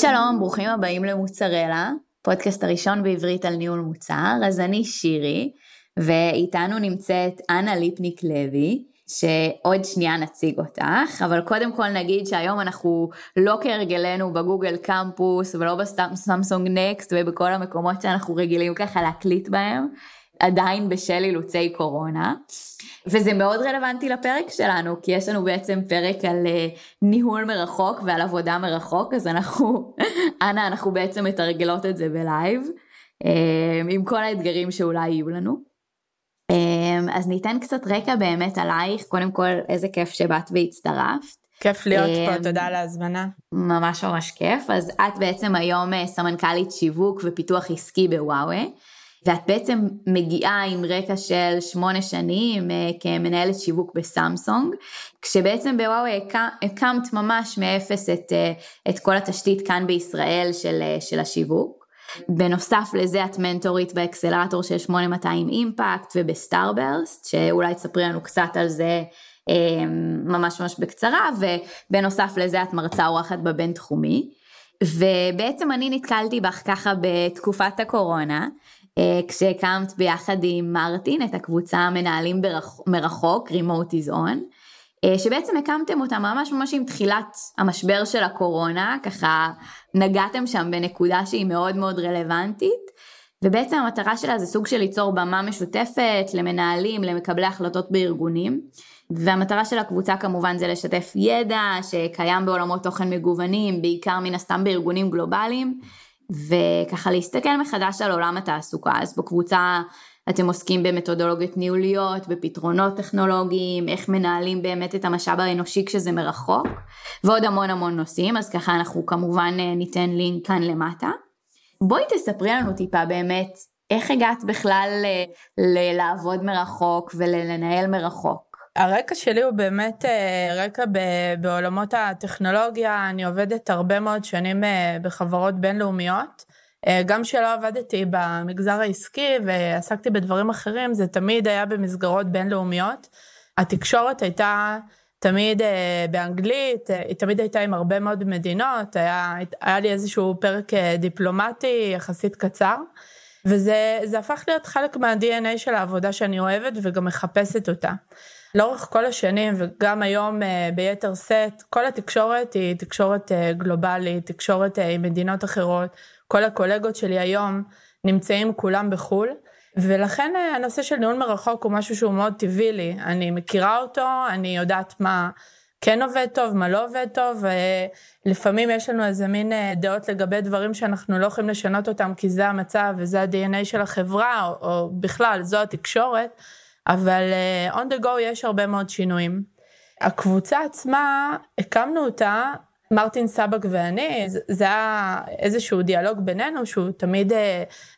שלום, ברוכים הבאים למוצרלה, פודקאסט הראשון בעברית על ניהול מוצר. אז אני שירי, ואיתנו נמצאת אנה ליפניק לוי, שעוד שנייה נציג אותך, אבל קודם כל נגיד שהיום אנחנו לא כהרגלנו בגוגל קמפוס ולא בסמסונג נקסט ובכל המקומות שאנחנו רגילים ככה להקליט בהם, עדיין בשל אילוצי קורונה. וזה מאוד רלוונטי לפרק שלנו, כי יש לנו בעצם פרק על uh, ניהול מרחוק ועל עבודה מרחוק, אז אנחנו, אנה, אנחנו בעצם מתרגלות את זה ב live, uh, עם כל האתגרים שאולי יהיו לנו. Uh, אז ניתן קצת רקע באמת עלייך, קודם כל איזה כיף שבאת והצטרפת. כיף להיות פה, תודה על ההזמנה. ממש ממש כיף. אז את בעצם היום סמנכ"לית שיווק ופיתוח עסקי בוואווה. ואת בעצם מגיעה עם רקע של שמונה שנים אה, כמנהלת שיווק בסמסונג, כשבעצם בוואוי הקמת ממש מאפס את, אה, את כל התשתית כאן בישראל של, אה, של השיווק. בנוסף לזה את מנטורית באקסלרטור של 8200 אימפקט ובסטארברסט, שאולי תספרי לנו קצת על זה ממש ממש בקצרה, ובנוסף לזה את מרצה אורחת בבין תחומי. ובעצם אני נתקלתי בך ככה בתקופת הקורונה, כשהקמת ביחד עם מרטין את הקבוצה מנהלים מרחוק, Remote is on, אה, שבעצם הקמתם אותה ממש ממש עם תחילת המשבר של הקורונה, ככה נגעתם שם בנקודה שהיא מאוד מאוד רלוונטית, ובעצם המטרה שלה זה סוג של ליצור במה משותפת למנהלים, למקבלי החלטות בארגונים, והמטרה של הקבוצה כמובן זה לשתף ידע שקיים בעולמות תוכן מגוונים, בעיקר מן הסתם בארגונים גלובליים. וככה להסתכל מחדש על עולם התעסוקה. אז בקבוצה אתם עוסקים במתודולוגיות ניהוליות, בפתרונות טכנולוגיים, איך מנהלים באמת את המשאב האנושי כשזה מרחוק, ועוד המון המון נושאים, אז ככה אנחנו כמובן אה, ניתן לינק כאן למטה. בואי תספרי לנו טיפה באמת, איך הגעת בכלל ל- ל- לעבוד מרחוק ולנהל מרחוק? הרקע שלי הוא באמת אה, רקע בעולמות הטכנולוגיה, אני עובדת הרבה מאוד שנים אה, בחברות בינלאומיות. אה, גם כשלא עבדתי במגזר העסקי ועסקתי בדברים אחרים, זה תמיד היה במסגרות בינלאומיות. התקשורת הייתה תמיד באנגלית, היא תמיד הייתה עם הרבה מאוד מדינות, היה, היה לי איזשהו פרק דיפלומטי יחסית קצר. וזה הפך להיות חלק מה-DNA של העבודה שאני אוהבת וגם מחפשת אותה. לאורך כל השנים וגם היום אה, ביתר שאת, כל התקשורת היא תקשורת אה, גלובלית, תקשורת אה, עם מדינות אחרות, כל הקולגות שלי היום נמצאים כולם בחו"ל, ולכן הנושא של ניהול מרחוק הוא משהו שהוא מאוד טבעי לי, אני מכירה אותו, אני יודעת מה כן עובד טוב, מה לא עובד טוב, ולפעמים יש לנו איזה מין דעות לגבי דברים שאנחנו לא יכולים לשנות אותם כי זה המצב וזה ה-DNA של החברה, או, או בכלל, זו התקשורת. אבל uh, on the go יש הרבה מאוד שינויים. הקבוצה עצמה, הקמנו אותה, מרטין סבק ואני, זה היה איזשהו דיאלוג בינינו, שהוא תמיד uh,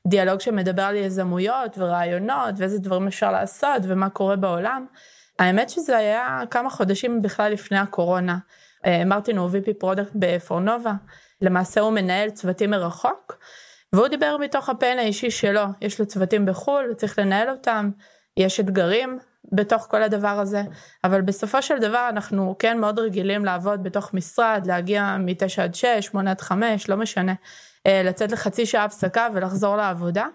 דיאלוג שמדבר על יזמויות ורעיונות, ואיזה דברים אפשר לעשות, ומה קורה בעולם. האמת שזה היה כמה חודשים בכלל לפני הקורונה. Uh, מרטין הוא VP product בפורנובה, למעשה הוא מנהל צוותים מרחוק, והוא דיבר מתוך הפן האישי שלו, יש לו צוותים בחו"ל, צריך לנהל אותם. יש אתגרים בתוך כל הדבר הזה, אבל בסופו של דבר אנחנו כן מאוד רגילים לעבוד בתוך משרד, להגיע מ-9 עד 6, 8 עד 5, לא משנה, אה, לצאת לחצי שעה הפסקה ולחזור לעבודה,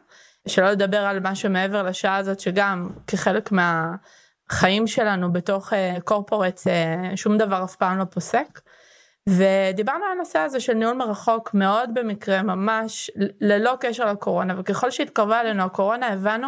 שלא לדבר על מה שמעבר לשעה הזאת שגם כחלק מהחיים שלנו בתוך קורפורט אה, אה, שום דבר אף פעם לא פוסק. ודיברנו על הנושא הזה של ניהול מרחוק מאוד במקרה ממש ללא קשר לקורונה וככל שהתקרבה אלינו הקורונה הבנו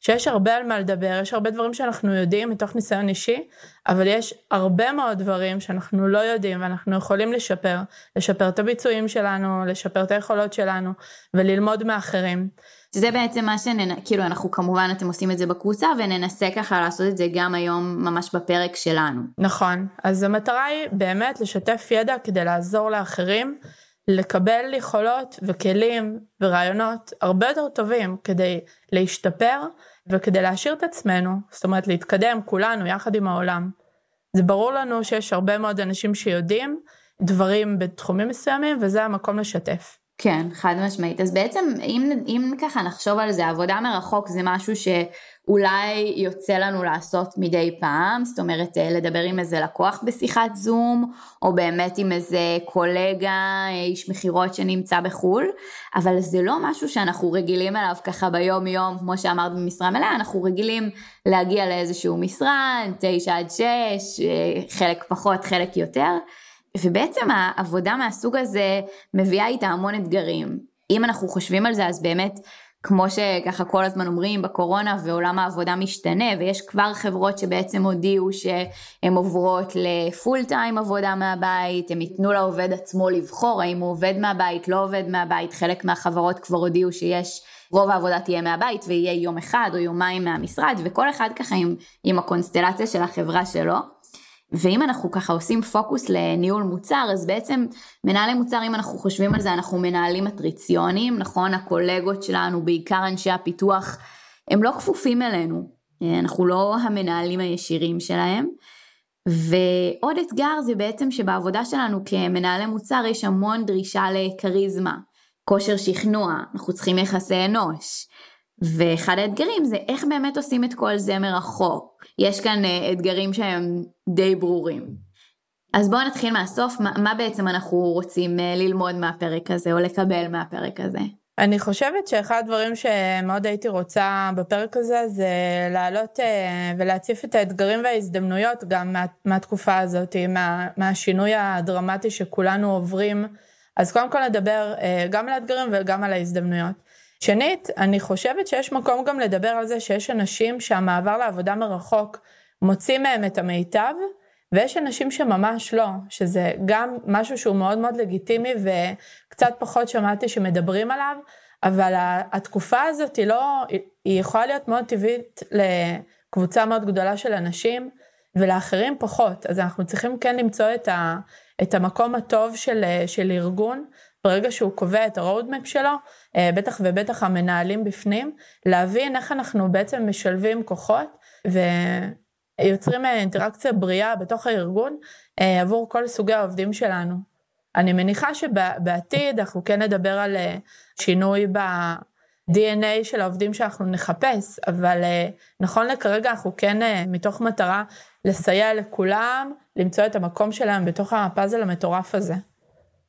שיש הרבה על מה לדבר, יש הרבה דברים שאנחנו יודעים מתוך ניסיון אישי, אבל יש הרבה מאוד דברים שאנחנו לא יודעים ואנחנו יכולים לשפר, לשפר את הביצועים שלנו, לשפר את היכולות שלנו וללמוד מאחרים. זה בעצם מה שננ... כאילו אנחנו כמובן אתם עושים את זה בקבוצה וננסה ככה לעשות את זה גם היום ממש בפרק שלנו. נכון, אז המטרה היא באמת לשתף ידע כדי לעזור לאחרים. לקבל יכולות וכלים ורעיונות הרבה יותר טובים כדי להשתפר וכדי להשאיר את עצמנו, זאת אומרת להתקדם כולנו יחד עם העולם. זה ברור לנו שיש הרבה מאוד אנשים שיודעים דברים בתחומים מסוימים וזה המקום לשתף. כן, חד משמעית. אז בעצם אם, אם ככה נחשוב על זה, עבודה מרחוק זה משהו שאולי יוצא לנו לעשות מדי פעם, זאת אומרת אה, לדבר עם איזה לקוח בשיחת זום, או באמת עם איזה קולגה, אה, איש מכירות שנמצא בחו"ל, אבל זה לא משהו שאנחנו רגילים אליו ככה ביום יום, כמו שאמרת במשרה מלאה, אנחנו רגילים להגיע לאיזשהו משרד, תשע עד שש, אה, חלק פחות, חלק יותר. ובעצם העבודה מהסוג הזה מביאה איתה המון אתגרים. אם אנחנו חושבים על זה אז באמת כמו שככה כל הזמן אומרים בקורונה ועולם העבודה משתנה ויש כבר חברות שבעצם הודיעו שהן עוברות לפול טיים עבודה מהבית, הם ייתנו לעובד עצמו לבחור האם הוא עובד מהבית, לא עובד מהבית, חלק מהחברות כבר הודיעו שיש רוב העבודה תהיה מהבית ויהיה יום אחד או יומיים מהמשרד וכל אחד ככה עם, עם הקונסטלציה של החברה שלו. ואם אנחנו ככה עושים פוקוס לניהול מוצר, אז בעצם מנהלי מוצר, אם אנחנו חושבים על זה, אנחנו מנהלים מטריציונים, נכון? הקולגות שלנו, בעיקר אנשי הפיתוח, הם לא כפופים אלינו, אנחנו לא המנהלים הישירים שלהם. ועוד אתגר זה בעצם שבעבודה שלנו כמנהלי מוצר יש המון דרישה לכריזמה, כושר שכנוע, אנחנו צריכים יחסי אנוש. ואחד האתגרים זה איך באמת עושים את כל זה מרחוק. יש כאן אה, אתגרים שהם די ברורים. אז בואו נתחיל מהסוף, מה, מה בעצם אנחנו רוצים אה, ללמוד מהפרק הזה או לקבל מהפרק הזה? אני חושבת שאחד הדברים שמאוד הייתי רוצה בפרק הזה זה להעלות אה, ולהציף את האתגרים וההזדמנויות גם מה, מהתקופה הזאת, מה, מהשינוי הדרמטי שכולנו עוברים. אז קודם כל נדבר גם על האתגרים וגם על ההזדמנויות. שנית, אני חושבת שיש מקום גם לדבר על זה שיש אנשים שהמעבר לעבודה מרחוק מוציא מהם את המיטב, ויש אנשים שממש לא, שזה גם משהו שהוא מאוד מאוד לגיטימי וקצת פחות שמעתי שמדברים עליו, אבל התקופה הזאת היא לא, היא יכולה להיות מאוד טבעית לקבוצה מאוד גדולה של אנשים, ולאחרים פחות, אז אנחנו צריכים כן למצוא את, ה, את המקום הטוב של, של ארגון, ברגע שהוא קובע את הרודמפ שלו, בטח ובטח המנהלים בפנים, להבין איך אנחנו בעצם משלבים כוחות ויוצרים אה, אינטראקציה בריאה בתוך הארגון אה, עבור כל סוגי העובדים שלנו. אני מניחה שבעתיד אנחנו כן נדבר על שינוי ב-DNA של העובדים שאנחנו נחפש, אבל נכון לכרגע אנחנו כן מתוך מטרה לסייע לכולם למצוא את המקום שלהם בתוך הפאזל המטורף הזה.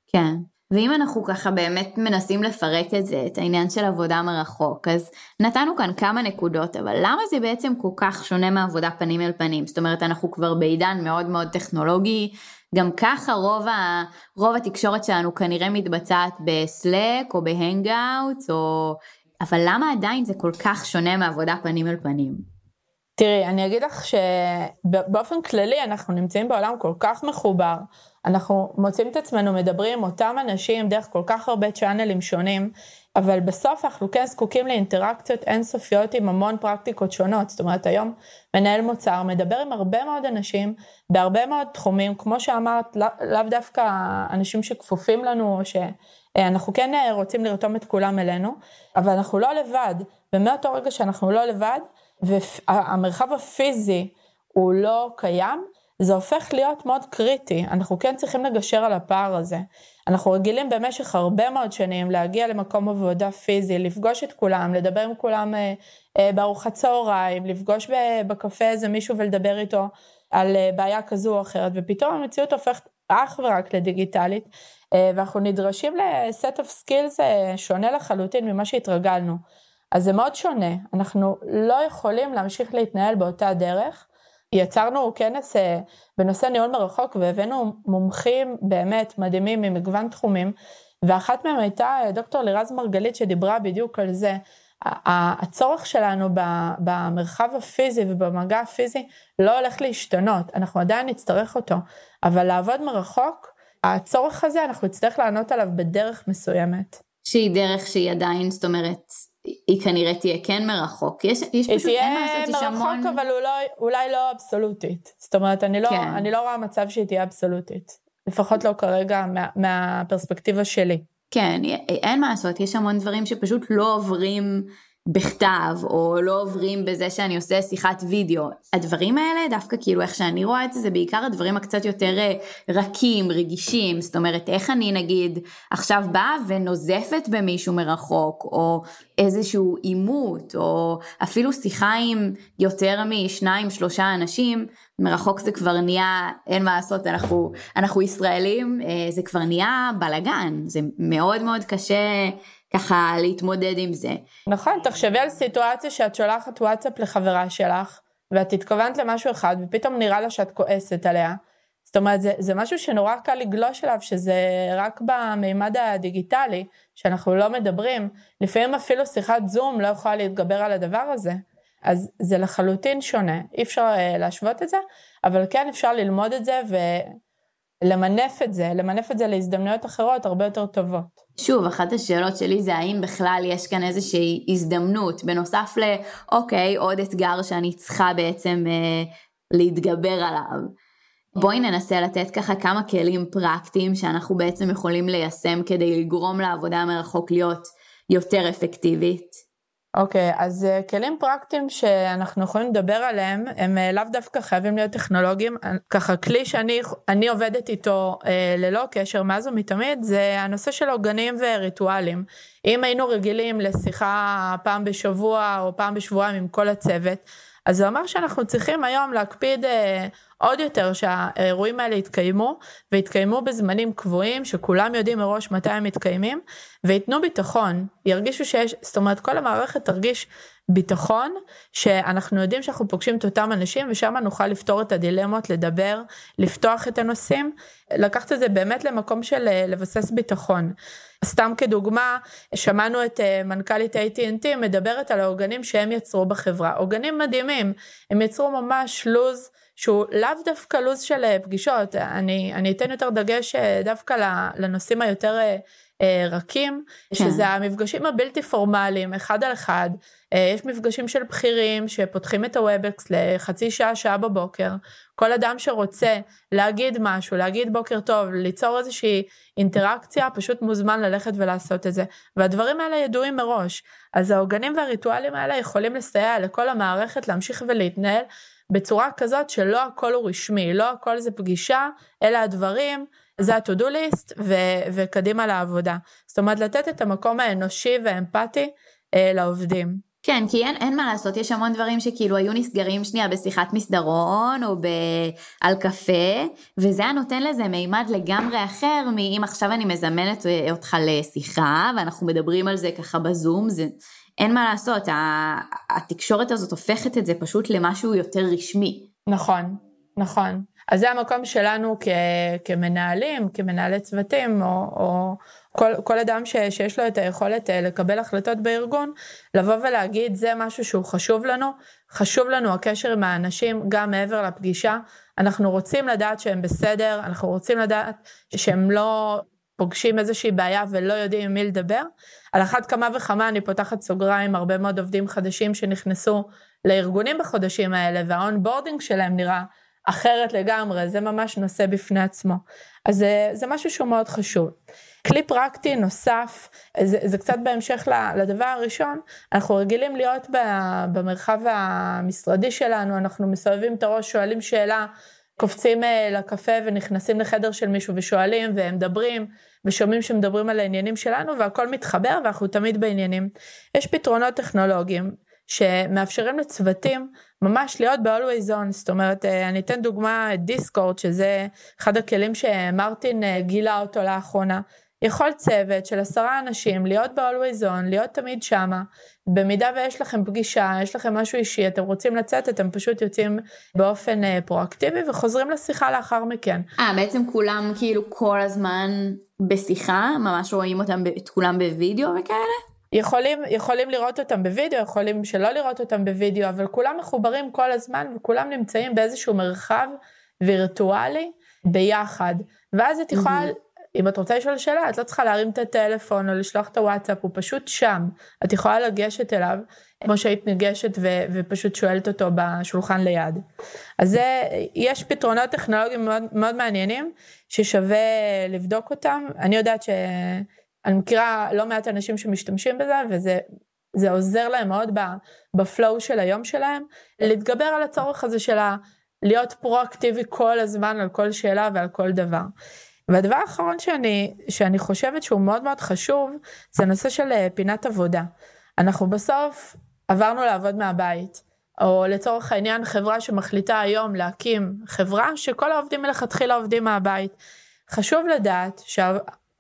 כן. ואם אנחנו ככה באמת מנסים לפרק את זה, את העניין של עבודה מרחוק, אז נתנו כאן כמה נקודות, אבל למה זה בעצם כל כך שונה מעבודה פנים אל פנים? זאת אומרת, אנחנו כבר בעידן מאוד מאוד טכנולוגי, גם ככה רוב, ה, רוב התקשורת שלנו כנראה מתבצעת ב Slack או ב Hangouts, או... אבל למה עדיין זה כל כך שונה מעבודה פנים אל פנים? תראי, אני אגיד לך שבאופן כללי אנחנו נמצאים בעולם כל כך מחובר, אנחנו מוצאים את עצמנו מדברים עם אותם אנשים דרך כל כך הרבה צ'אנלים שונים, אבל בסוף אנחנו כן זקוקים לאינטראקציות אינסופיות עם המון פרקטיקות שונות. זאת אומרת, היום מנהל מוצר מדבר עם הרבה מאוד אנשים בהרבה מאוד תחומים, כמו שאמרת, לאו לא דווקא אנשים שכפופים לנו, או שאנחנו כן רוצים לרתום את כולם אלינו, אבל אנחנו לא לבד, ומאותו רגע שאנחנו לא לבד, והמרחב הפיזי הוא לא קיים, זה הופך להיות מאוד קריטי, אנחנו כן צריכים לגשר על הפער הזה. אנחנו רגילים במשך הרבה מאוד שנים להגיע למקום עבודה פיזי, לפגוש את כולם, לדבר עם כולם אה, אה, בארוחת צהריים, לפגוש בקפה איזה מישהו ולדבר איתו על אה, בעיה כזו או אחרת, ופתאום המציאות הופכת אך ורק לדיגיטלית, אה, ואנחנו נדרשים ל set of skills שונה לחלוטין ממה שהתרגלנו. אז זה מאוד שונה, אנחנו לא יכולים להמשיך להתנהל באותה דרך. יצרנו כנס אה, בנושא ניהול מרחוק והבאנו מומחים באמת מדהימים ממגוון תחומים, ואחת מהם הייתה אה, דוקטור לירז מרגלית שדיברה בדיוק על זה. הצורך שלנו במרחב הפיזי ובמגע הפיזי לא הולך להשתנות, אנחנו עדיין נצטרך אותו, אבל לעבוד מרחוק, הצורך הזה אנחנו נצטרך לענות עליו בדרך מסוימת. שהיא דרך שהיא עדיין, זאת אומרת, היא כנראה תהיה כן מרחוק. יש, יש פשוט, אין מה לעשות, יש המון... היא תהיה מרחוק, אבל אולי, אולי לא אבסולוטית. זאת אומרת, אני לא, כן. אני לא רואה מצב שהיא תהיה אבסולוטית. לפחות לא כרגע מה, מהפרספקטיבה שלי. כן, אין מה לעשות, יש המון דברים שפשוט לא עוברים בכתב, או לא עוברים בזה שאני עושה שיחת וידאו. הדברים האלה, דווקא כאילו איך שאני רואה את זה, זה בעיקר הדברים הקצת יותר אה, רכים, רגישים, זאת אומרת, איך אני נגיד עכשיו באה ונוזפת במישהו מרחוק, או איזשהו עימות, או אפילו שיחה עם יותר משניים, שלושה אנשים, מרחוק זה כבר נהיה, אין מה לעשות, אנחנו, אנחנו ישראלים, אה, זה כבר נהיה בלאגן, זה מאוד מאוד קשה. ככה להתמודד עם זה. נכון, תחשבי על סיטואציה שאת שולחת וואטסאפ לחברה שלך, ואת התכוונת למשהו אחד, ופתאום נראה לה שאת כועסת עליה. זאת אומרת, זה, זה משהו שנורא קל לגלוש אליו, שזה רק במימד הדיגיטלי, שאנחנו לא מדברים. לפעמים אפילו שיחת זום לא יכולה להתגבר על הדבר הזה. אז זה לחלוטין שונה, אי אפשר uh, להשוות את זה, אבל כן אפשר ללמוד את זה ולמנף את זה, למנף את זה להזדמנויות אחרות הרבה יותר טובות. שוב, אחת השאלות שלי זה האם בכלל יש כאן איזושהי הזדמנות, בנוסף לאוקיי, עוד אתגר שאני צריכה בעצם אה, להתגבר עליו. בואי ננסה לתת ככה כמה כלים פרקטיים שאנחנו בעצם יכולים ליישם כדי לגרום לעבודה מרחוק להיות יותר אפקטיבית. אוקיי, okay, אז uh, כלים פרקטיים שאנחנו יכולים לדבר עליהם, הם uh, לאו דווקא חייבים להיות טכנולוגיים. ככה, כלי שאני עובדת איתו uh, ללא קשר מאז ומתמיד, זה הנושא של עוגנים וריטואלים. אם היינו רגילים לשיחה פעם בשבוע או פעם בשבועיים עם כל הצוות, אז זה אומר שאנחנו צריכים היום להקפיד אה, עוד יותר שהאירועים האלה יתקיימו, ויתקיימו בזמנים קבועים, שכולם יודעים מראש מתי הם מתקיימים, וייתנו ביטחון, ירגישו שיש, זאת אומרת כל המערכת תרגיש ביטחון, שאנחנו יודעים שאנחנו פוגשים את אותם אנשים, ושם נוכל לפתור את הדילמות, לדבר, לפתוח את הנושאים, לקחת את זה באמת למקום של אה, לבסס ביטחון. סתם כדוגמה, שמענו את אה, מנכ"לית AT&T מדברת על העוגנים שהם יצרו בחברה. עוגנים מדהימים, הם יצרו ממש לוז שהוא לאו דווקא לוז של אה, פגישות, אני, אני אתן יותר דגש אה, דווקא לנושאים היותר רכים, כן. שזה המפגשים הבלתי פורמליים, אחד על אחד. יש מפגשים של בכירים שפותחים את ה Webex לחצי שעה, שעה בבוקר. כל אדם שרוצה להגיד משהו, להגיד בוקר טוב, ליצור איזושהי אינטראקציה, פשוט מוזמן ללכת ולעשות את זה. והדברים האלה ידועים מראש. אז העוגנים והריטואלים האלה יכולים לסייע לכל המערכת להמשיך ולהתנהל בצורה כזאת שלא הכל הוא רשמי, לא הכל זה פגישה, אלא הדברים, זה ה-to-do list ו- וקדימה לעבודה. זאת אומרת, לתת את המקום האנושי והאמפתי אה, לעובדים. כן, כי אין, אין מה לעשות, יש המון דברים שכאילו היו נסגרים שנייה בשיחת מסדרון או ב... על קפה, וזה היה נותן לזה מימד לגמרי אחר מאם עכשיו אני מזמנת אותך לשיחה ואנחנו מדברים על זה ככה בזום, זה... אין מה לעשות, התקשורת הזאת הופכת את זה פשוט למשהו יותר רשמי. נכון, נכון. אז זה המקום שלנו כ, כמנהלים, כמנהלי צוותים, או, או כל, כל אדם ש, שיש לו את היכולת אה, לקבל החלטות בארגון, לבוא ולהגיד זה משהו שהוא חשוב לנו, חשוב לנו הקשר עם האנשים גם מעבר לפגישה, אנחנו רוצים לדעת שהם בסדר, אנחנו רוצים לדעת שהם לא פוגשים איזושהי בעיה ולא יודעים עם מי לדבר. על אחת כמה וכמה אני פותחת סוגריים, הרבה מאוד עובדים חדשים שנכנסו לארגונים בחודשים האלה, והאונבורדינג שלהם נראה אחרת לגמרי, זה ממש נושא בפני עצמו. אז זה, זה משהו שהוא מאוד חשוב. כלי פרקטי נוסף, זה, זה קצת בהמשך לדבר הראשון, אנחנו רגילים להיות במרחב המשרדי שלנו, אנחנו מסובבים את הראש, שואלים שאלה, קופצים אה, לקפה ונכנסים לחדר של מישהו ושואלים והם מדברים ושומעים שמדברים על העניינים שלנו והכל מתחבר ואנחנו תמיד בעניינים. יש פתרונות טכנולוגיים שמאפשרים לצוותים ממש להיות ב-always on, זאת אומרת, אה, אני אתן דוגמה את דיסקורד, שזה אחד הכלים שמרטין אה, גילה אותו לאחרונה. יכול צוות של עשרה אנשים להיות ב-always on, להיות תמיד שמה, במידה ויש לכם פגישה, יש לכם משהו אישי, אתם רוצים לצאת, אתם פשוט יוצאים באופן uh, פרואקטיבי וחוזרים לשיחה לאחר מכן. אה, בעצם כולם כאילו כל הזמן בשיחה, ממש רואים אותם, את כולם בווידאו וכאלה? יכולים, יכולים לראות אותם בווידאו, יכולים שלא לראות אותם בווידאו, אבל כולם מחוברים כל הזמן וכולם נמצאים באיזשהו מרחב וירטואלי ביחד. ואז את יכולה, mm-hmm. אם את רוצה לשאול שאלה, את לא צריכה להרים את הטלפון או לשלוח את הוואטסאפ, הוא פשוט שם. את יכולה לגשת אליו, כמו שהיית ניגשת ו- ופשוט שואלת אותו בשולחן ליד. אז זה, יש פתרונות טכנולוגיים מאוד, מאוד מעניינים, ששווה לבדוק אותם. אני יודעת ש... אני מכירה לא מעט אנשים שמשתמשים בזה, וזה זה עוזר להם מאוד בפלואו של היום שלהם, להתגבר על הצורך הזה של להיות פרואקטיבי כל הזמן על כל שאלה ועל כל דבר. והדבר האחרון שאני, שאני חושבת שהוא מאוד מאוד חשוב, זה נושא של אה, פינת עבודה. אנחנו בסוף עברנו לעבוד מהבית, או לצורך העניין חברה שמחליטה היום להקים חברה שכל העובדים מלכתחילה עובדים מהבית. חשוב לדעת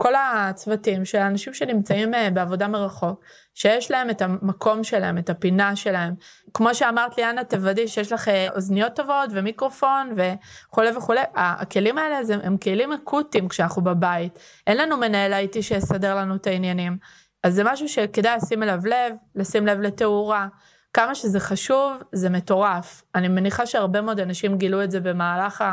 שכל הצוותים של האנשים שנמצאים אה, בעבודה מרחוק, שיש להם את המקום שלהם, את הפינה שלהם. כמו שאמרת לי, אנה, תוודאי שיש לך אה, אוזניות טובות ומיקרופון וכולי וכולי. הכלים האלה הם כלים אקוטיים כשאנחנו בבית. אין לנו מנהל IT שיסדר לנו את העניינים. אז זה משהו שכדאי לשים אליו לב, לשים לב לתאורה. כמה שזה חשוב, זה מטורף. אני מניחה שהרבה מאוד אנשים גילו את זה במהלך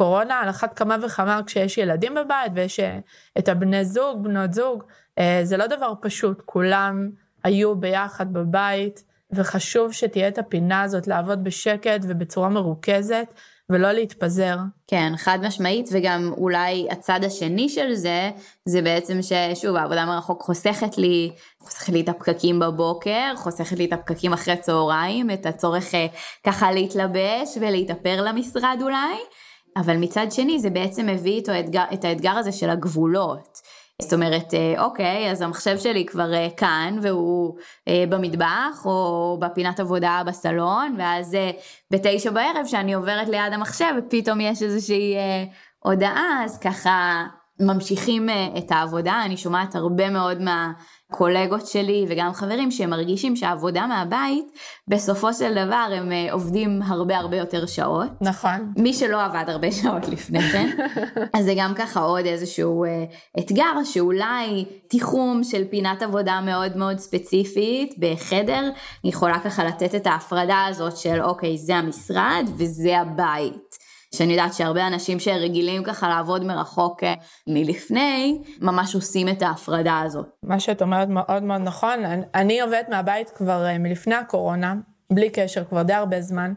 הקורונה, על אחת כמה וכמה כשיש ילדים בבית ויש אה, את הבני זוג, בנות זוג. אה, זה לא דבר פשוט, כולם היו ביחד בבית, וחשוב שתהיה את הפינה הזאת לעבוד בשקט ובצורה מרוכזת, ולא להתפזר. כן, חד משמעית, וגם אולי הצד השני של זה, זה בעצם ששוב, העבודה מרחוק חוסכת לי, חוסכת לי את הפקקים בבוקר, חוסכת לי את הפקקים אחרי צהריים, את הצורך אה, ככה להתלבש ולהתאפר למשרד אולי, אבל מצד שני זה בעצם מביא איתו אתגר, את האתגר הזה של הגבולות. זאת אומרת, אה, אוקיי, אז המחשב שלי כבר אה, כאן והוא אה, במטבח או בפינת עבודה בסלון, ואז בתשע בערב שאני עוברת ליד המחשב ופתאום יש איזושהי הודעה, אז ככה ממשיכים את העבודה, אני שומעת הרבה מאוד מה... קולגות שלי וגם חברים שהם מרגישים שהעבודה מהבית בסופו של דבר הם אה, עובדים הרבה הרבה יותר שעות. נכון. מי שלא עבד הרבה שעות לפני כן. אז זה גם ככה עוד איזשהו אה, אתגר שאולי תיחום של פינת עבודה מאוד מאוד ספציפית בחדר יכולה ככה לתת את ההפרדה הזאת של אוקיי זה המשרד וזה הבית. שאני יודעת שהרבה אנשים שרגילים ככה לעבוד מרחוק אה, מלפני, ממש עושים את ההפרדה הזאת. מה שאת אומרת מאוד מאוד נכון, אני עובדת מהבית כבר אה, מלפני הקורונה, בלי קשר, כבר די הרבה זמן,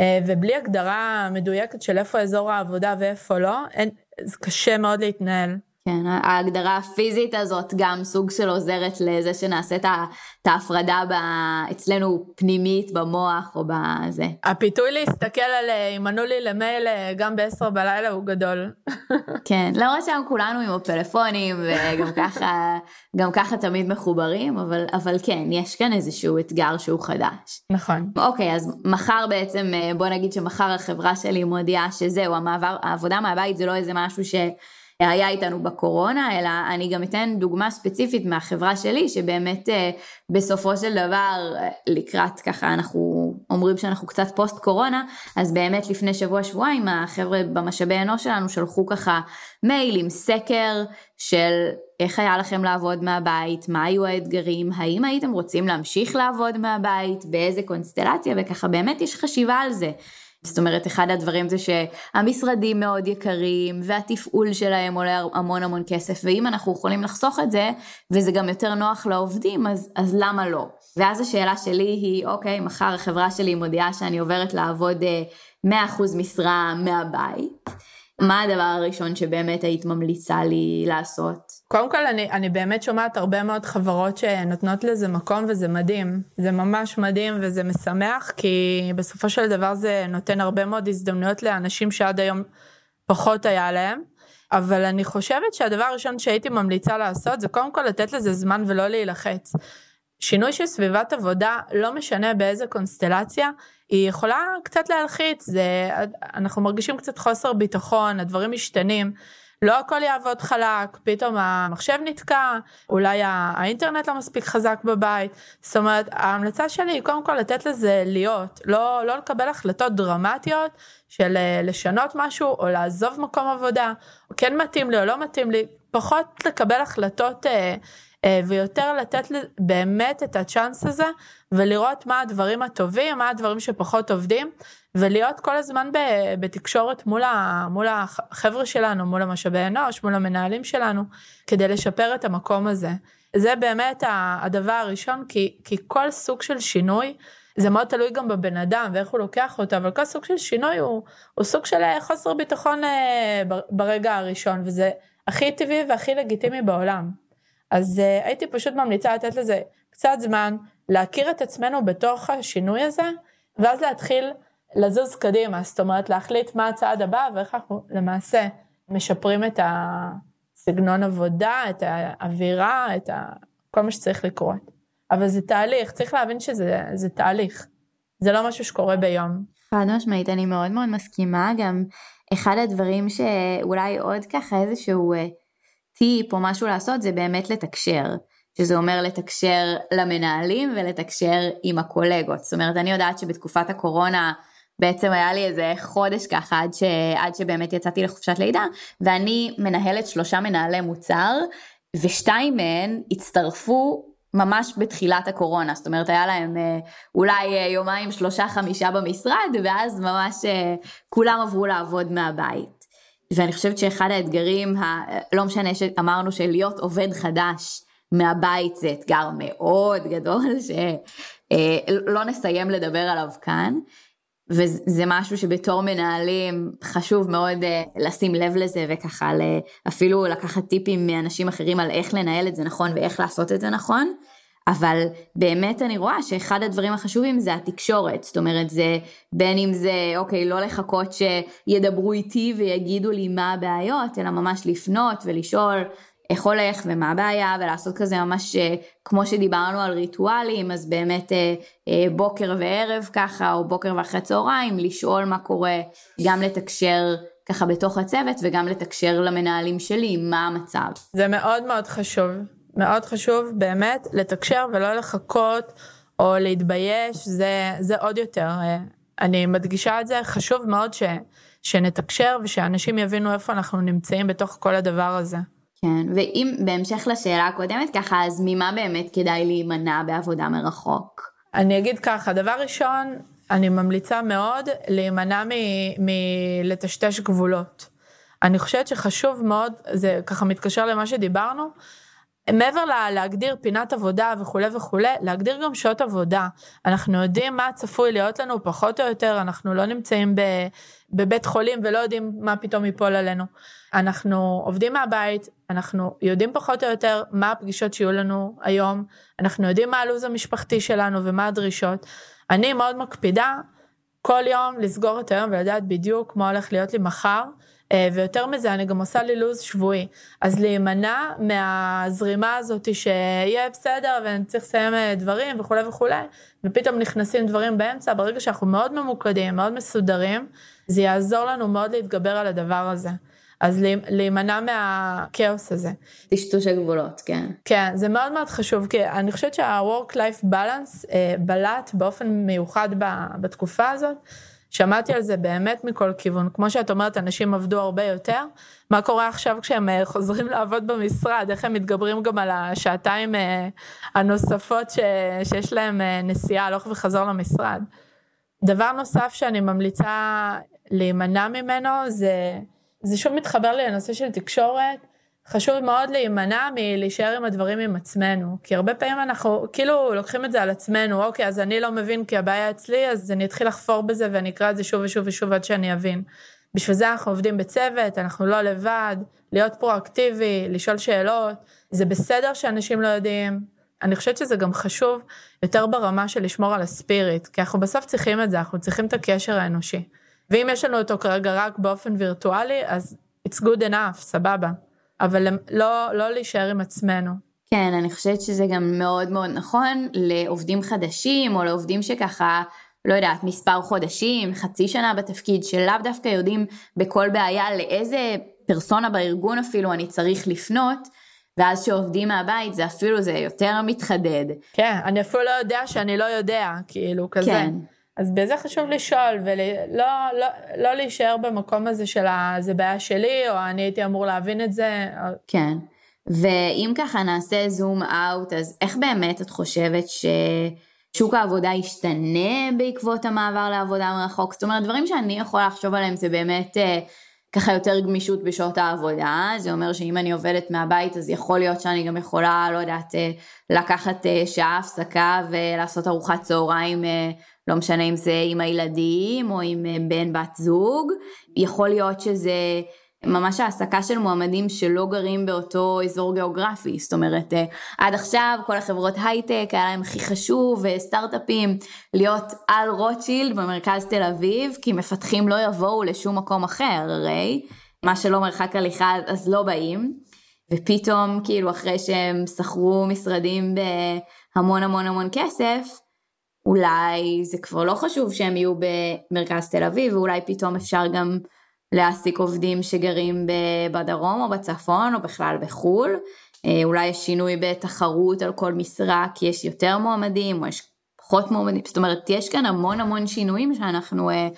אה, ובלי הגדרה מדויקת של איפה אזור העבודה ואיפה לא, אין, זה קשה מאוד להתנהל. כן, ההגדרה הפיזית הזאת גם סוג של עוזרת לזה שנעשה את ההפרדה ב... אצלנו פנימית במוח או בזה. הפיתוי להסתכל על אם ענו לי למייל אה, גם ב-10 בלילה הוא גדול. כן, למרות שהיום כולנו עם הפלאפונים וגם ככה, גם ככה תמיד מחוברים, אבל, אבל כן, יש כאן איזשהו אתגר שהוא חדש. נכון. אוקיי, אז מחר בעצם, אה, בוא נגיד שמחר החברה שלי מודיעה שזהו, המעבר, העבודה מהבית זה לא איזה משהו ש... היה איתנו בקורונה, אלא אני גם אתן דוגמה ספציפית מהחברה שלי, שבאמת אה, בסופו של דבר, אה, לקראת ככה, אנחנו אומרים שאנחנו קצת פוסט קורונה, אז באמת לפני שבוע שבועיים החבר'ה במשאבי אנוש שלנו שלחו ככה מייל עם סקר של איך היה לכם לעבוד מהבית, מה היו האתגרים, האם הייתם רוצים להמשיך לעבוד מהבית, באיזה קונסטלציה, וככה באמת יש חשיבה על זה. זאת אומרת, אחד הדברים זה שהמשרדים מאוד יקרים, והתפעול שלהם עולה המון המון כסף, ואם אנחנו יכולים לחסוך את זה, וזה גם יותר נוח לעובדים, אז, אז למה לא? ואז השאלה שלי היא, אוקיי, מחר החברה שלי מודיעה שאני עוברת לעבוד 100% אה, משרה מהבית. מה הדבר הראשון שבאמת היית ממליצה לי לעשות? קודם כל, אני, אני באמת שומעת הרבה מאוד חברות שנותנות לזה מקום וזה מדהים. זה ממש מדהים וזה משמח, כי בסופו של דבר זה נותן הרבה מאוד הזדמנויות לאנשים שעד היום פחות היה להם. אבל אני חושבת שהדבר הראשון שהייתי ממליצה לעשות זה קודם כל לתת לזה זמן ולא להילחץ. שינוי של סביבת עבודה, לא משנה באיזה קונסטלציה, היא יכולה קצת להלחיץ, זה, אנחנו מרגישים קצת חוסר ביטחון, הדברים משתנים. לא הכל יעבוד חלק, פתאום המחשב נתקע, אולי האינטרנט לא מספיק חזק בבית. זאת אומרת, ההמלצה שלי היא קודם כל לתת לזה להיות, לא, לא לקבל החלטות דרמטיות של אה, לשנות משהו או לעזוב מקום עבודה, כן מתאים לי או לא מתאים לי, פחות לקבל החלטות אה, ויותר לתת באמת את הצ'אנס הזה ולראות מה הדברים הטובים, מה הדברים שפחות עובדים ולהיות כל הזמן בתקשורת מול החבר'ה שלנו, מול המשאבי אנוש, מול המנהלים שלנו, כדי לשפר את המקום הזה. זה באמת הדבר הראשון, כי, כי כל סוג של שינוי, זה מאוד תלוי גם בבן אדם ואיך הוא לוקח אותו, אבל כל סוג של שינוי הוא, הוא סוג של אה, חוסר ביטחון אה, ברגע הראשון, וזה הכי טבעי והכי לגיטימי בעולם. אז uh, הייתי פשוט ממליצה לתת לזה קצת זמן, להכיר את עצמנו בתוך השינוי הזה, ואז להתחיל לזוז קדימה, זאת אומרת להחליט מה הצעד הבא ואיך אנחנו למעשה משפרים את הסגנון עבודה, את האווירה, את ה... כל מה שצריך לקרות. אבל זה תהליך, צריך להבין שזה תהליך, זה לא משהו שקורה ביום. חד משמעית, אני מאוד מאוד מסכימה, גם אחד הדברים שאולי עוד ככה איזשהו אה, טיפ או משהו לעשות זה באמת לתקשר. שזה אומר לתקשר למנהלים ולתקשר עם הקולגות. זאת אומרת, אני יודעת שבתקופת הקורונה בעצם היה לי איזה חודש ככה עד, ש... עד שבאמת יצאתי לחופשת לידה, ואני מנהלת שלושה מנהלי מוצר, ושתיים מהן הצטרפו ממש בתחילת הקורונה, זאת אומרת היה להם אה, אולי אה, יומיים שלושה חמישה במשרד ואז ממש אה, כולם עברו לעבוד מהבית. ואני חושבת שאחד האתגרים, ה... לא משנה שאמרנו שלהיות עובד חדש מהבית זה אתגר מאוד גדול שלא נסיים לדבר עליו כאן. וזה משהו שבתור מנהלים חשוב מאוד לשים לב לזה וככה אפילו לקחת טיפים מאנשים אחרים על איך לנהל את זה נכון ואיך לעשות את זה נכון. אבל באמת אני רואה שאחד הדברים החשובים זה התקשורת, זאת אומרת זה בין אם זה אוקיי לא לחכות שידברו איתי ויגידו לי מה הבעיות, אלא ממש לפנות ולשאול איך הולך ומה הבעיה ולעשות כזה ממש אה, כמו שדיברנו על ריטואלים אז באמת אה, אה, בוקר וערב ככה או בוקר ואחרי צהריים לשאול מה קורה גם לתקשר ככה בתוך הצוות וגם לתקשר למנהלים שלי מה המצב. זה מאוד מאוד חשוב מאוד חשוב באמת לתקשר ולא לחכות או להתבייש, זה, זה עוד יותר. אני מדגישה את זה, חשוב מאוד ש, שנתקשר ושאנשים יבינו איפה אנחנו נמצאים בתוך כל הדבר הזה. כן, ואם בהמשך לשאלה הקודמת ככה, אז ממה באמת כדאי להימנע בעבודה מרחוק? אני אגיד ככה, דבר ראשון, אני ממליצה מאוד להימנע מלטשטש גבולות. אני חושבת שחשוב מאוד, זה ככה מתקשר למה שדיברנו, מעבר לה, להגדיר פינת עבודה וכולי וכולי, להגדיר גם שעות עבודה. אנחנו יודעים מה צפוי להיות לנו פחות או יותר, אנחנו לא נמצאים ב, בבית חולים ולא יודעים מה פתאום ייפול עלינו. אנחנו עובדים מהבית, אנחנו יודעים פחות או יותר מה הפגישות שיהיו לנו היום, אנחנו יודעים מה הלו"ז המשפחתי שלנו ומה הדרישות. אני מאוד מקפידה כל יום לסגור את היום ולדעת בדיוק מה הולך להיות לי מחר. אה, ויותר מזה, אני גם עושה לי לו"ז שבועי. אז להימנע מהזרימה הזאת שיהיה בסדר ואני צריך לסיים אה, דברים וכולי וכולי, ופתאום נכנסים דברים באמצע, ברגע שאנחנו מאוד ממוקדים, מאוד מסודרים, זה יעזור לנו מאוד להתגבר על הדבר הזה. אז להימנע מהכאוס הזה. טשטוש הגבולות, כן. כן, זה מאוד מאוד חשוב, כי אני חושבת שה-work-life balance אה, בלט באופן מיוחד בתקופה הזאת. שמעתי על זה באמת מכל כיוון. כמו שאת אומרת, אנשים עבדו הרבה יותר. מה קורה עכשיו כשהם אה, חוזרים לעבוד במשרד? איך הם מתגברים גם על השעתיים אה, הנוספות ש... שיש להם אה, נסיעה הלוך וחזור למשרד? דבר נוסף שאני ממליצה להימנע ממנו זה, זה שוב מתחבר לי לנושא של תקשורת. חשוב מאוד להימנע מלהישאר עם הדברים עם עצמנו, כי הרבה פעמים אנחנו כאילו לוקחים את זה על עצמנו, אוקיי, אז אני לא מבין כי הבעיה אצלי, אז אני אתחיל לחפור בזה ואני אקרא את זה שוב ושוב ושוב עד שאני אבין. בשביל זה אנחנו עובדים בצוות, אנחנו לא לבד, להיות פרואקטיבי, לשאול שאלות, זה בסדר שאנשים לא יודעים. אני חושבת שזה גם חשוב יותר ברמה של לשמור על הספיריט, כי אנחנו בסוף צריכים את זה, אנחנו צריכים את הקשר האנושי. ואם יש לנו אותו כרגע רק באופן וירטואלי, אז it's good enough, סבבה. אבל לא, לא להישאר עם עצמנו. כן, אני חושבת שזה גם מאוד מאוד נכון לעובדים חדשים, או לעובדים שככה, לא יודעת, מספר חודשים, חצי שנה בתפקיד, שלאו דווקא יודעים בכל בעיה לאיזה פרסונה בארגון אפילו אני צריך לפנות. ואז שעובדים מהבית זה אפילו זה יותר מתחדד. כן, אני אפילו לא יודע שאני לא יודע, כאילו כזה. כן. אז בזה חשוב לשאול ולא לא, לא להישאר במקום הזה של זה בעיה שלי או אני הייתי אמור להבין את זה. כן. ואם ככה נעשה זום אאוט אז איך באמת את חושבת ששוק העבודה ישתנה בעקבות המעבר לעבודה מרחוק? זאת אומרת דברים שאני יכולה לחשוב עליהם זה באמת אה, ככה יותר גמישות בשעות העבודה, זה אומר שאם אני עובדת מהבית אז יכול להיות שאני גם יכולה, לא יודעת, אה, לקחת אה, שעה הפסקה ולעשות ארוחת צהריים לא משנה אם זה עם הילדים או עם אה, בן בת זוג, יכול להיות שזה ממש העסקה של מועמדים שלא גרים באותו אזור גיאוגרפי, זאת אומרת עד עכשיו כל החברות הייטק היה להם הכי חשוב סטארט-אפים להיות על רוטשילד במרכז תל אביב כי מפתחים לא יבואו לשום מקום אחר הרי מה שלא מרחק הליכה אז לא באים. ופתאום כאילו אחרי שהם שכרו משרדים בהמון המון המון כסף אולי זה כבר לא חשוב שהם יהיו במרכז תל אביב ואולי פתאום אפשר גם להעסיק עובדים שגרים בדרום או בצפון או בכלל בחו"ל. אה, אולי יש שינוי בתחרות על כל משרה כי יש יותר מועמדים או יש פחות מועמדים, זאת אומרת יש כאן המון המון שינויים שאנחנו אה,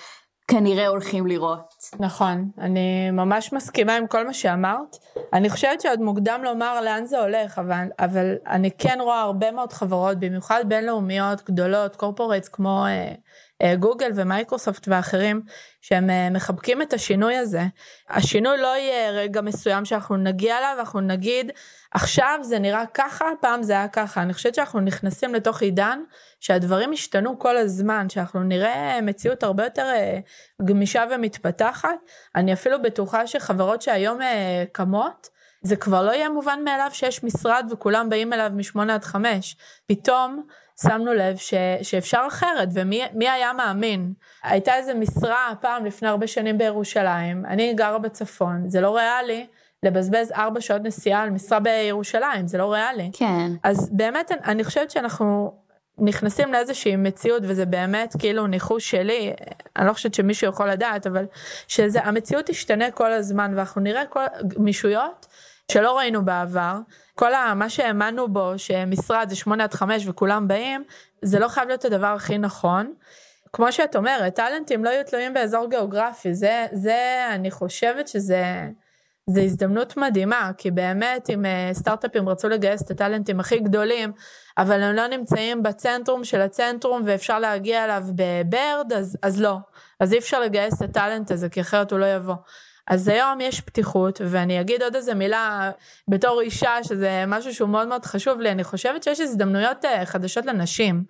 כנראה הולכים לראות. נכון, אני ממש מסכימה עם כל מה שאמרת. אני חושבת שעוד מוקדם לומר לאן זה הולך, אבל, אבל אני כן רואה הרבה מאוד חברות, במיוחד בינלאומיות גדולות, קורפורטס כמו אה, אה, גוגל ומייקרוסופט ואחרים, שהם אה, מחבקים את השינוי הזה. השינוי לא יהיה רגע מסוים שאנחנו נגיע אליו, אנחנו נגיד, עכשיו זה נראה ככה, פעם זה היה ככה. אני חושבת שאנחנו נכנסים לתוך עידן שהדברים השתנו כל הזמן, שאנחנו נראה מציאות הרבה יותר אה, גמישה ומתפתחת. אני אפילו בטוחה שחברות שהיום קמות, זה כבר לא יהיה מובן מאליו שיש משרד וכולם באים אליו משמונה עד חמש. פתאום שמנו לב ש, שאפשר אחרת, ומי היה מאמין? הייתה איזה משרה פעם לפני הרבה שנים בירושלים, אני גרה בצפון, זה לא ריאלי. לבזבז ארבע שעות נסיעה על משרה בירושלים, זה לא ריאלי. כן. אז באמת אני חושבת שאנחנו נכנסים לאיזושהי מציאות וזה באמת כאילו ניחוש שלי, אני לא חושבת שמישהו יכול לדעת, אבל שהמציאות תשתנה כל הזמן ואנחנו נראה כל גמישויות שלא ראינו בעבר. כל מה שהאמנו בו, שמשרד זה 8 עד 5 וכולם באים, זה לא חייב להיות הדבר הכי נכון. כמו שאת אומרת, טאלנטים לא יהיו תלויים באזור גיאוגרפי, זה, זה, אני חושבת שזה, זה הזדמנות מדהימה, כי באמת אם אה, סטארט-אפים רצו לגייס את הטאלנטים הכי גדולים, אבל הם לא נמצאים בצנטרום של הצנטרום ואפשר להגיע אליו בברד, אז, אז לא. אז אי אפשר לגייס את הטאלנט הזה, כי אחרת הוא לא יבוא. אז היום יש פתיחות, ואני אגיד עוד איזה מילה בתור אישה, שזה משהו שהוא מאוד מאוד חשוב לי, אני חושבת שיש הזדמנויות אה, חדשות לנשים.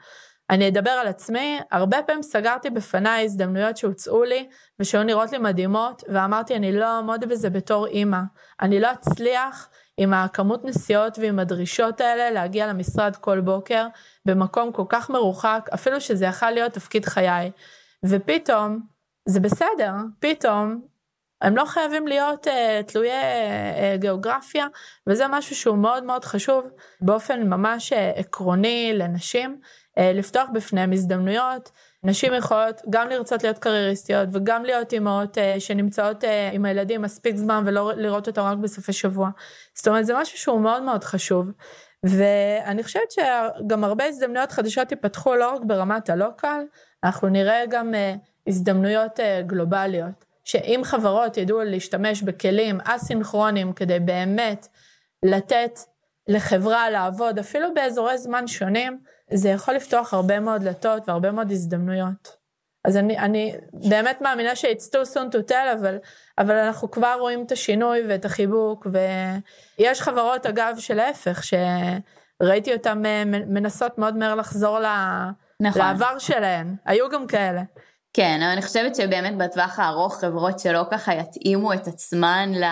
אני אדבר על עצמי, הרבה פעמים סגרתי בפניי הזדמנויות שהוצאו לי ושהיו נראות לי מדהימות, ואמרתי אני לא אעמוד בזה בתור אימא. אני לא אצליח עם הכמות נסיעות ועם הדרישות האלה להגיע למשרד כל בוקר במקום כל כך מרוחק, אפילו שזה יכול להיות תפקיד חיי. ופתאום, זה בסדר, פתאום הם לא חייבים להיות uh, תלויי uh, גיאוגרפיה, וזה משהו שהוא מאוד מאוד חשוב באופן ממש uh, עקרוני לנשים, לפתוח בפניהם הזדמנויות. נשים יכולות גם לרצות להיות קרייריסטיות וגם להיות אימהות uh, שנמצאות uh, עם הילדים מספיק זמן ולא לראות אותם רק בסופי שבוע. זאת אומרת זה משהו שהוא מאוד מאוד חשוב. ואני חושבת שגם הרבה הזדמנויות חדשות ייפתחו לא רק ברמת הלוקל, אנחנו נראה גם הזדמנויות גלובליות. שאם חברות ידעו להשתמש בכלים אסינכרונים כדי באמת לתת לחברה לעבוד אפילו באזורי זמן שונים, זה יכול לפתוח הרבה מאוד דלתות והרבה מאוד הזדמנויות. אז אני, אני באמת מאמינה ש-it's too soon to tell, אבל, אבל אנחנו כבר רואים את השינוי ואת החיבוק, ויש חברות אגב שלהפך, שראיתי אותן אה, מנסות מאוד מהר לחזור נכון. לעבר שלהן, היו גם כאלה. כן, אבל אני חושבת שבאמת בטווח הארוך חברות שלא ככה יתאימו את עצמן ל...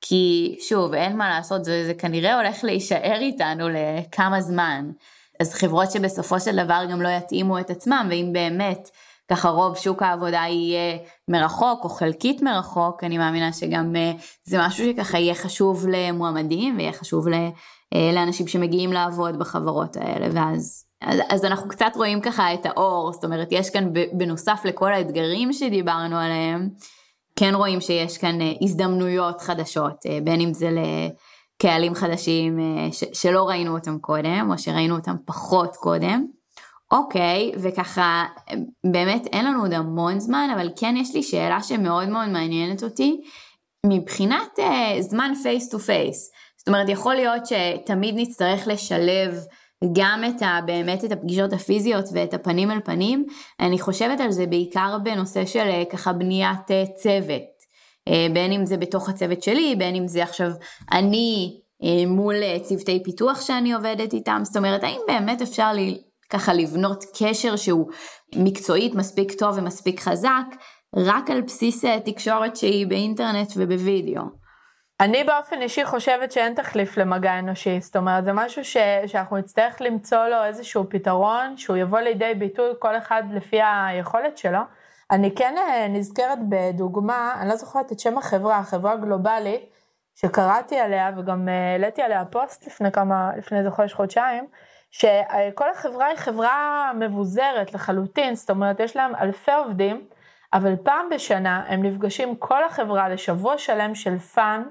כי שוב, אין מה לעשות, זה, זה כנראה הולך להישאר איתנו לכמה זמן. אז חברות שבסופו של דבר גם לא יתאימו את עצמם, ואם באמת ככה רוב שוק העבודה יהיה מרחוק או חלקית מרחוק, אני מאמינה שגם אה, זה משהו שככה יהיה חשוב למועמדים ויהיה חשוב אה, לאנשים שמגיעים לעבוד בחברות האלה, ואז אז, אז אנחנו קצת רואים ככה את האור, זאת אומרת יש כאן בנוסף לכל האתגרים שדיברנו עליהם, כן רואים שיש כאן אה, הזדמנויות חדשות, בין אם זה לקהלים חדשים אה, ש, שלא ראינו אותם קודם, או שראינו אותם פחות קודם. אוקיי, וככה באמת אין לנו עוד המון זמן, אבל כן יש לי שאלה שמאוד מאוד מעניינת אותי, מבחינת זמן face to face. זאת אומרת, יכול להיות שתמיד נצטרך לשלב גם את ה, באמת את הפגישות הפיזיות ואת הפנים אל פנים, אני חושבת על זה בעיקר בנושא של אה, ככה בניית אה, צוות, אה, בין אם זה בתוך הצוות שלי, בין אם זה עכשיו אני מול צוותי פיתוח שאני עובדת איתם, זאת אומרת האם באמת אפשר לי ככה לבנות קשר שהוא מקצועית מספיק טוב ומספיק חזק, רק על בסיס אה, תקשורת שהיא באינטרנט ובווידאו. אני באופן אישי חושבת שאין תחליף למגע אנושי, זאת אומרת זה משהו ש, שאנחנו נצטרך למצוא לו איזשהו פתרון שהוא יבוא לידי ביטוי כל אחד לפי היכולת שלו. אני כן אה, נזכרת בדוגמה, אני לא זוכרת את שם החברה, חברה גלובלית, שקראתי עליה וגם אה, העליתי עליה פוסט לפני כמה, לפני איזה חודש חודשיים, שכל החברה היא חברה מבוזרת לחלוטין, זאת אומרת יש להם אלפי עובדים, אבל פעם בשנה הם נפגשים כל החברה לשבוע שלם של fun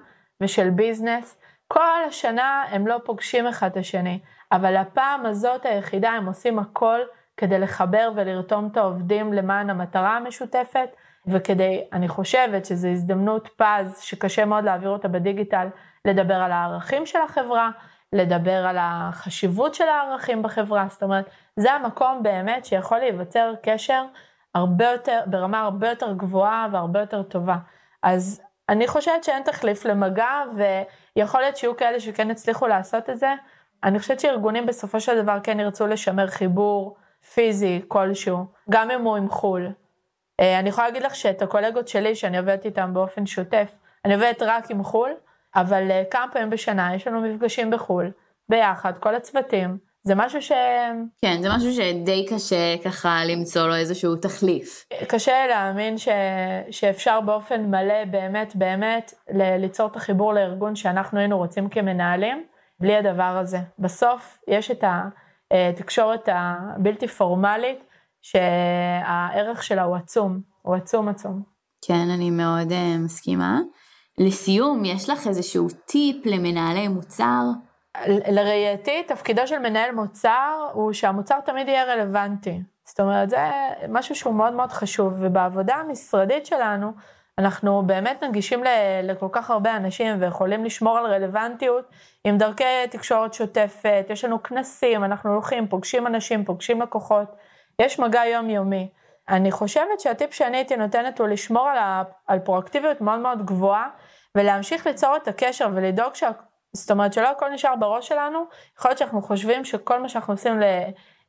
ושל business, כל השנה הם לא פוגשים אחד את השני, אבל הפעם הזאת היחידה הם עושים הכל כדי לחבר ולרתום את העובדים למען המטרה המשותפת, וכדי, אני חושבת שזו הזדמנות פז שקשה מאוד להעביר אותה בדיגיטל, לדבר על הערכים של החברה, לדבר על החשיבות של הערכים בחברה, זאת אומרת, זה המקום באמת שיכול להיווצר קשר הרבה יותר, ברמה הרבה יותר גבוהה והרבה יותר טובה. אז אני חושבת שאין תחליף למגע, ויכול להיות שיהיו כאלה שכן הצליחו לעשות את זה. אני חושבת שארגונים בסופו של דבר כן ירצו לשמר חיבור פיזי כלשהו, גם אם הוא עם חו"ל. אה, אני יכולה להגיד לך שאת הקולגות שלי, שאני עובדת איתם באופן שוטף, אני עובדת רק עם חו"ל, אבל אה, כמה פעמים בשנה יש לנו מפגשים בחו"ל, ביחד, כל הצוותים. זה משהו ש... כן, זה משהו שדי קשה ככה למצוא לו איזשהו תחליף. קשה להאמין ש... שאפשר באופן מלא, באמת, באמת, ל... ליצור את החיבור לארגון שאנחנו היינו רוצים כמנהלים, בלי הדבר הזה. בסוף יש את התקשורת הבלתי פורמלית, שהערך שלה הוא עצום, הוא עצום עצום. כן, אני מאוד uh, מסכימה. לסיום, יש לך איזשהו טיפ למנהלי מוצר? לראייתי, תפקידו של מנהל מוצר הוא שהמוצר תמיד יהיה רלוונטי. זאת אומרת, זה משהו שהוא מאוד מאוד חשוב, ובעבודה המשרדית שלנו, אנחנו באמת נגישים לכל כך הרבה אנשים ויכולים לשמור על רלוונטיות עם דרכי תקשורת שוטפת, יש לנו כנסים, אנחנו הולכים, פוגשים אנשים, פוגשים לקוחות, יש מגע יומיומי. אני חושבת שהטיפ שאני הייתי נותנת הוא לשמור על, ה, על פרואקטיביות מאוד מאוד גבוהה, ולהמשיך ליצור את הקשר ולדאוג שה... זאת אומרת שלא הכל נשאר בראש שלנו, יכול להיות שאנחנו חושבים שכל מה שאנחנו עושים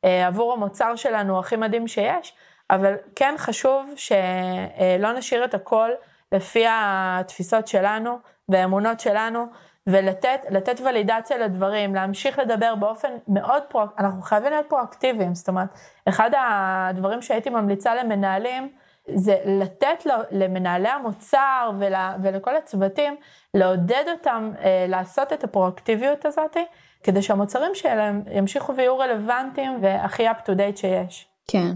אה, עבור המוצר שלנו הכי מדהים שיש, אבל כן חשוב שלא נשאיר את הכל לפי התפיסות שלנו והאמונות שלנו, ולתת ולידציה לדברים, להמשיך לדבר באופן מאוד פרואקטיבי, אנחנו חייבים להיות פרואקטיביים, זאת אומרת, אחד הדברים שהייתי ממליצה למנהלים, זה לתת למנהלי המוצר ול, ולכל הצוותים, לעודד אותם אה, לעשות את הפרואקטיביות הזאת, כדי שהמוצרים שלהם ימשיכו ויהיו רלוונטיים והכי up to date שיש. כן.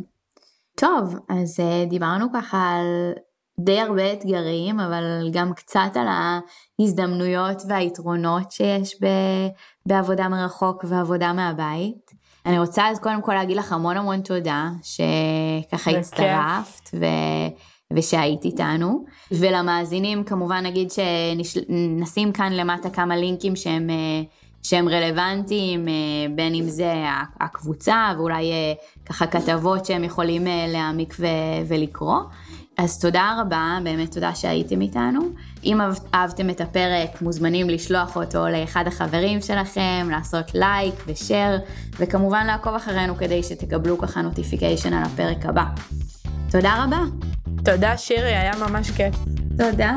טוב, אז אה, דיברנו ככה על די הרבה אתגרים, אבל גם קצת על ההזדמנויות והיתרונות שיש ב, בעבודה מרחוק ועבודה מהבית. אני רוצה אז קודם כל להגיד לך המון המון תודה, שככה הצטרפת ו... ושהיית איתנו. ולמאזינים כמובן נגיד שנשים כאן למטה כמה לינקים שהם, שהם רלוונטיים, בין אם זה הקבוצה ואולי ככה כתבות שהם יכולים להעמיק ו... ולקרוא. אז תודה רבה, באמת תודה שהייתם איתנו. אם אהבתם את הפרק, מוזמנים לשלוח אותו לאחד החברים שלכם, לעשות לייק ו share, וכמובן לעקוב אחרינו כדי שתקבלו ככה notification על הפרק הבא. תודה רבה. תודה שירי, היה ממש כיף. תודה.